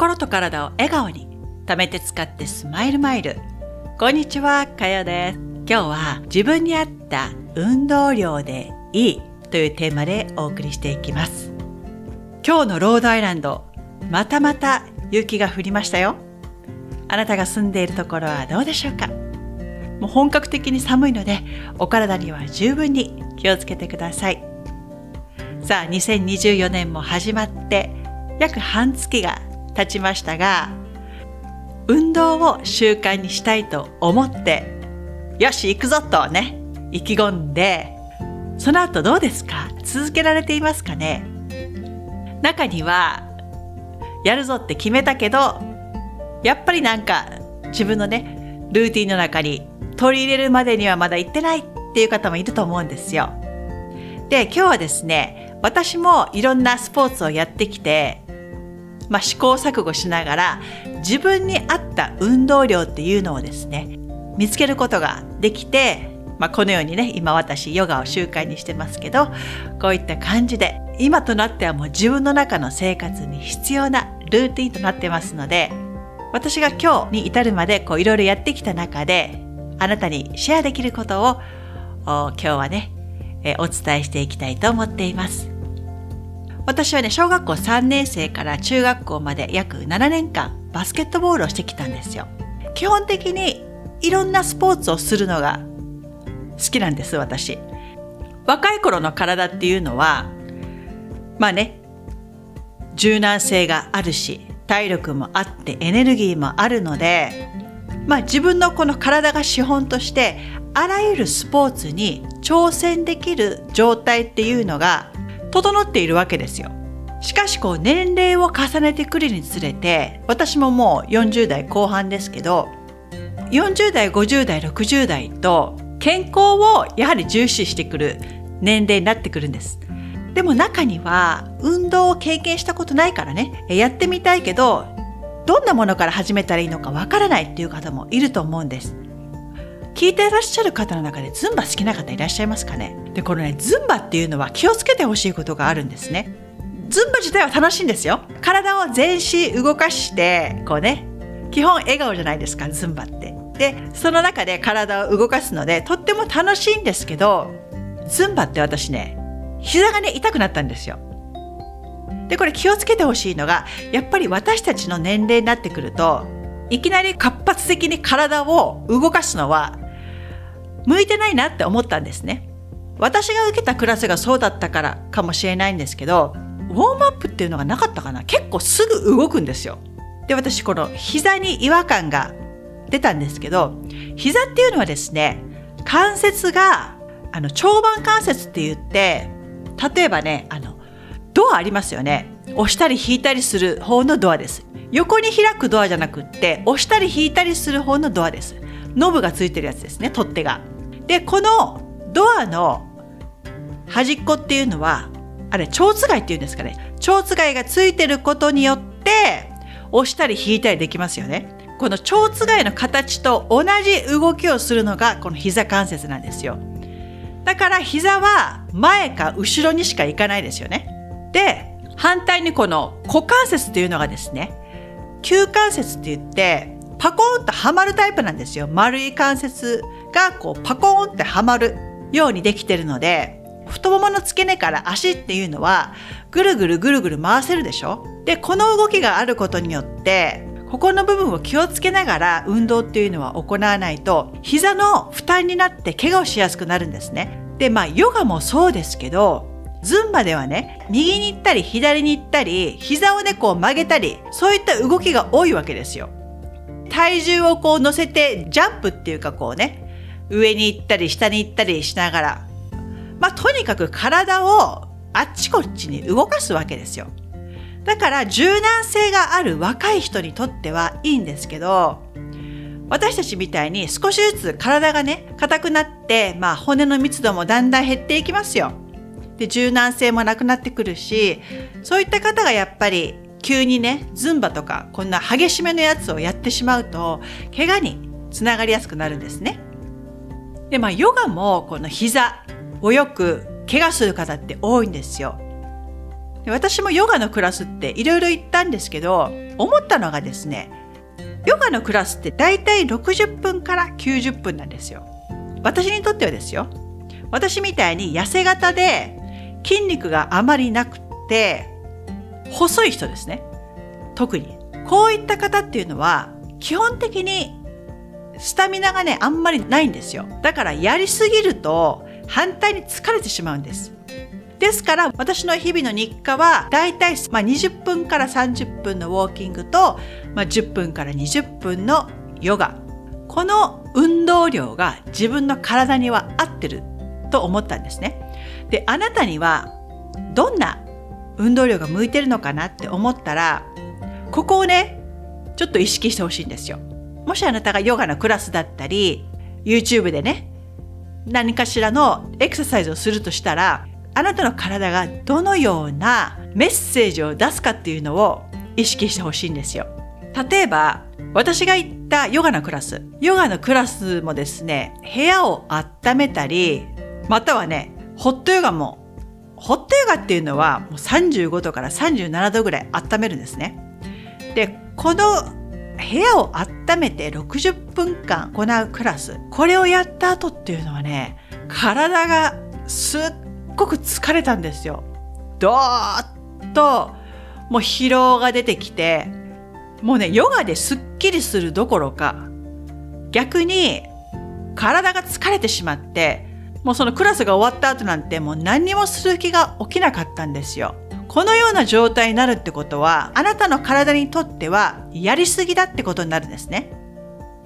心と体を笑顔に貯めて使ってスマイルマイル。こんにちはかよです。今日は自分に合った運動量でいいというテーマでお送りしていきます。今日のロードアイランドまたまた雪が降りましたよ。あなたが住んでいるところはどうでしょうか？もう本格的に寒いのでお体には十分に気をつけてください。さあ2024年も始まって約半月が経ちましたが運動を習慣にしたいと思ってよし行くぞとね意気込んでその後どうですか？続けられていますかね？中にはやるぞって決めたけどやっぱりなんか自分のねルーティンの中に取り入れるまでにはまだ行ってないっていう方もいると思うんですよ。で今日はですね私もいろんなスポーツをやってきて、まあ、試行錯誤しながら自分に合った運動量っていうのをですね見つけることができて、まあ、このようにね今私ヨガを習慣にしてますけどこういった感じで今となってはもう自分の中の生活に必要なルーティンとなってますので私が今日に至るまでこういろいろやってきた中であなたにシェアできることを今日はね、えお伝えしていきたいと思っています。私はね、小学校3年生から中学校まで約7年間バスケットボールをしてきたんですよ。基本的にいろんなスポーツをするのが好きなんです、私。若い頃の体っていうのは、まあね、柔軟性があるし、体力もあってエネルギーもあるので、まあ、自分のこの体が資本としてあらゆるスポーツに挑戦できる状態っていうのが整っているわけですよ。しかしこう年齢を重ねてくるにつれて私ももう40代後半ですけど40代50代60代と健康をやはり重視してくる年齢になってくるんです。でも中には運動を経験したことないからねやってみたいけどどんなものから始めたらいいのかわからないっていう方もいると思うんです。聞いていらっしゃる方の中でズンバ好きな方いらっしゃいますかね？で、このね、ズンバっていうのは気をつけてほしいことがあるんですね。ズンバ自体は楽しいんですよ。体を全身動かして、こうね、基本笑顔じゃないですか、ズンバって。で、その中で体を動かすので、とっても楽しいんですけど、ズンバって私ね、膝がね、痛くなったんですよ。で、これ気をつけてほしいのが、やっぱり私たちの年齢になってくると、いきなり活発的に体を動かすのは、向いてないなって思ったんですね。私が受けたクラスがそうだったからかもしれないんですけど、ウォームアップっていうのがなかったかな結構すぐ動くんですよ。で、私この膝に違和感が出たんですけど、膝っていうのはですね、関節が、あの、長板関節って言って、例えばね、あの、ドアありますよね。押したり引いたりする方のドアです。横に開くドアじゃなくって、押したり引いたりする方のドアです。ノブがついてるやつですね、取っ手が。で、このドアの端っこっていうのは、あれ、蝶つがいっていうんですかね。蝶つがいがついてることによって、押したり引いたりできますよね。この蝶つがいの形と同じ動きをするのがこの膝関節なんですよ。だから膝は前か後ろにしか行かないですよね。で、反対にこの股関節っていうのがですね、旧関節って言って、パコーンとはまるタイプなんですよ。丸い関節がこうパコーンってはまるようにできてるので、太ももの付け根から足っていうのはぐるぐるぐるぐる回せるでしょ？で、この動きがあることによって、ここの部分を気をつけながら運動っていうのは行わないと、膝の負担になって怪我をしやすくなるんですね。で、まあ、ヨガもそうですけど、ズンバではね、右に行ったり左に行ったり、膝をね、こう曲げたり、そういった動きが多いわけですよ。体重をこう乗せて、ジャンプっていうかこうね、上に行ったり下に行ったりしながら、まあ、とにかく体をあっちこっちに動かすわけですよ。だから柔軟性がある若い人にとってはいいんですけど、私たちみたいに少しずつ体がね、硬くなって、まあ骨の密度もだんだん減っていきますよ。で柔軟性もなくなってくるしそういった方がやっぱり急にねズンバとかこんな激しめのやつをやってしまうと怪我につながりやすくなるんですね。でまあヨガもこの膝をよく怪我する方って多いんですよ。で私もヨガのクラスっていろいろ行ったんですけど、思ったのがですね、ヨガのクラスって大体60分から90分なんですよ。私にとってはですよ。私みたいに痩せ型で筋肉があまりなくて、細い人ですね。特に。こういった方っていうのは、基本的にスタミナがね、あんまりないんですよ。だからやりすぎると反対に疲れてしまうんです。ですから私の日々の日課はだいたい20分から30分のウォーキングと、まあ、10分から20分のヨガ。この運動量が自分の体には合ってると思ったんですね。で、あなたにはどんな運動量が向いてるのかなって思ったら、ここをね、ちょっと意識してほしいんですよ。もしあなたがヨガのクラスだったり、YouTube でね、何かしらのエクササイズをするとしたら、あなたの体がどのようなメッセージを出すかっていうのを意識してほしいんですよ。例えば、私が行ったヨガのクラス。ヨガのクラスもですね、部屋を温めたり、またはね、ホットヨガも、ホットヨガっていうのはもう35度から37度ぐらい温めるんですね。で、この部屋を温めて60分間行うクラス。これをやった後っていうのはね、体がすっごく疲れたんですよ。どーっともう疲労が出てきて、もうね、ヨガですっきりするどころか、逆に体が疲れてしまって、もうそのクラスが終わった後なんてもう何にもする気が起きなかったんですよ。このような状態になるってことは、あなたの体にとってはやりすぎだってことになるんですね。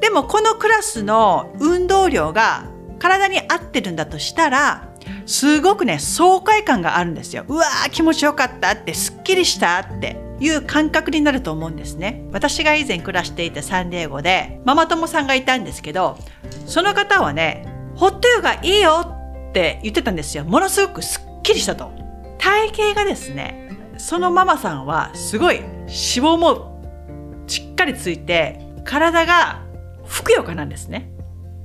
でもこのクラスの運動量が体に合ってるんだとしたら、すごくね、爽快感があるんですよ。うわー気持ちよかったって、すっきりしたっていう感覚になると思うんですね。私が以前暮らしていたサンディエゴで、ママ友さんがいたんですけど、その方はね、ホットヨガいいよって言ってたんですよ。ものすごくすっきりしたと。体型がですね、そのママさんはすごい脂肪もしっかりついて、体がふくよかなんですね。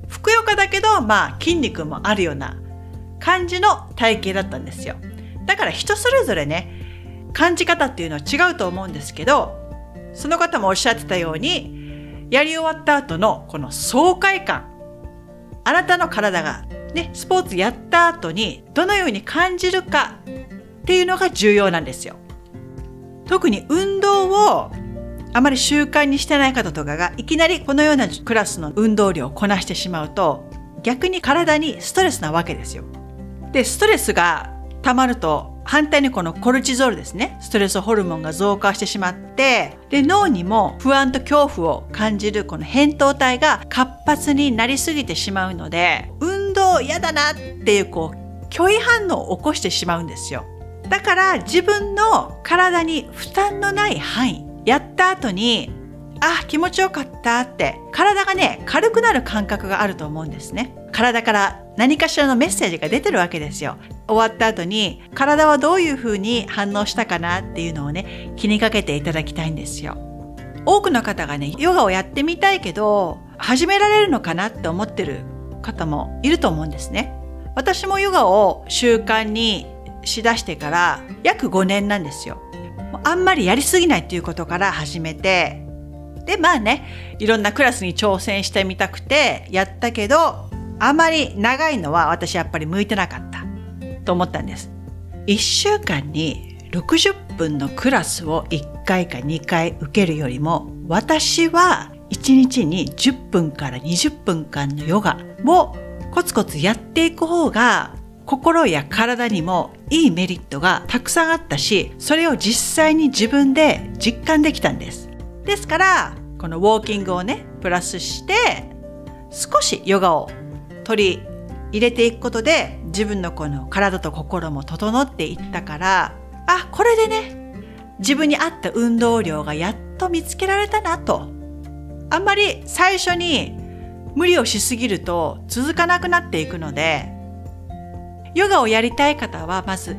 ふくよかだけど、まあ筋肉もあるような感じの体型だったんですよ。だから人それぞれね、感じ方っていうのは違うと思うんですけど、その方もおっしゃってたように、やり終わった後のこの爽快感、あなたの体がね、スポーツやった後にどのように感じるかっていうのが重要なんですよ。特に運動をあまり習慣にしてない方とかがいきなりこのようなクラスの運動量をこなしてしまうと逆に体にストレスなわけですよ。で、ストレスが溜まると反対にこのコルチゾールですね。ストレスホルモンが増加してしまって、で、脳にも不安と恐怖を感じるこの扁桃体が活発になりすぎてしまうので、運動嫌だなっていうこう、拒否反応を起こしてしまうんですよ。だから自分の体に負担のない範囲、やった後にあ、気持ちよかったって、体がね、軽くなる感覚があると思うんですね。体から何かしらのメッセージが出てるわけですよ。終わった後に、体はどういう風に反応したかなっていうのをね、気にかけていただきたいんですよ。多くの方がね、ヨガをやってみたいけど、始められるのかなって思ってる方もいると思うんですね。私もヨガを習慣にしだしてから約5年なんですよ。あんまりやりすぎないっていうことから始めて、で、まあね、いろんなクラスに挑戦してみたくてやったけど、あまり長いのは私やっぱり向いてなかったと思ったんです。1週間に60分のクラスを1回か2回受けるよりも、私は1日に10分から20分間のヨガをコツコツやっていく方が心や体にもいいメリットがたくさんあったし、それを実際に自分で実感できたんです。ですから、このウォーキングをね、プラスして、少しヨガを取り入れていくことで、自分のこの体と心も整っていったから、あ、これでね、自分に合った運動量がやっと見つけられたなと。あんまり最初に無理をしすぎると続かなくなっていくので、ヨガをやりたい方はまず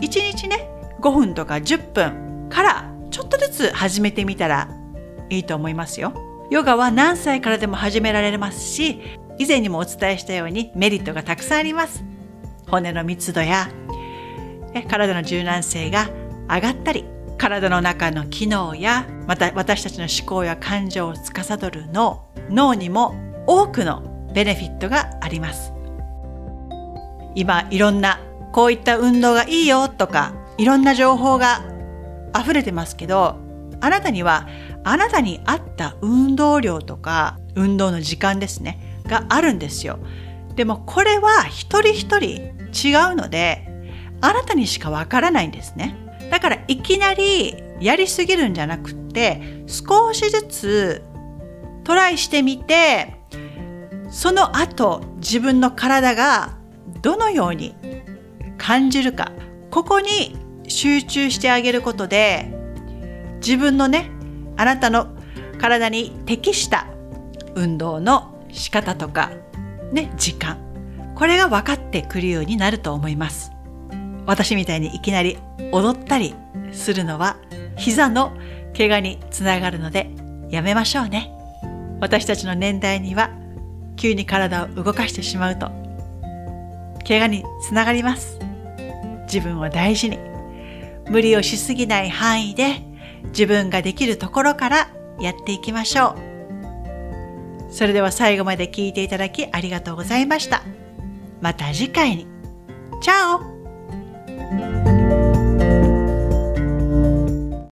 1日ね、5分とか10分からちょっとずつ始めてみたらいいと思いますよ。ヨガは何歳からでも始められますし、以前にもお伝えしたようにメリットがたくさんあります。骨の密度や体の柔軟性が上がったり、体の中の機能や、また私たちの思考や感情を司る脳、脳にも多くのベネフィットがあります。今、いろんな、こういった運動がいいよとか、いろんな情報が溢れてますけど、あなたには、あなたに合った運動量とか、運動の時間ですね、があるんですよ。でもこれは一人一人違うので、あなたにしかわからないんですね。だからいきなりやりすぎるんじゃなくって少しずつトライしてみてその後自分の体がどのように感じるかここに集中してあげることで自分のねあなたの体に適した運動の仕方とかね時間これが分かってくるようになると思います。私みたいにいきなり踊ったりするのは膝の怪我につながるのでやめましょうね。私たちの年代には急に体を動かしてしまうと怪我につながります。自分を大事に無理をしすぎない範囲で自分ができるところからやっていきましょう。それでは最後まで聞いていただきありがとうございました。また次回に。チャオ。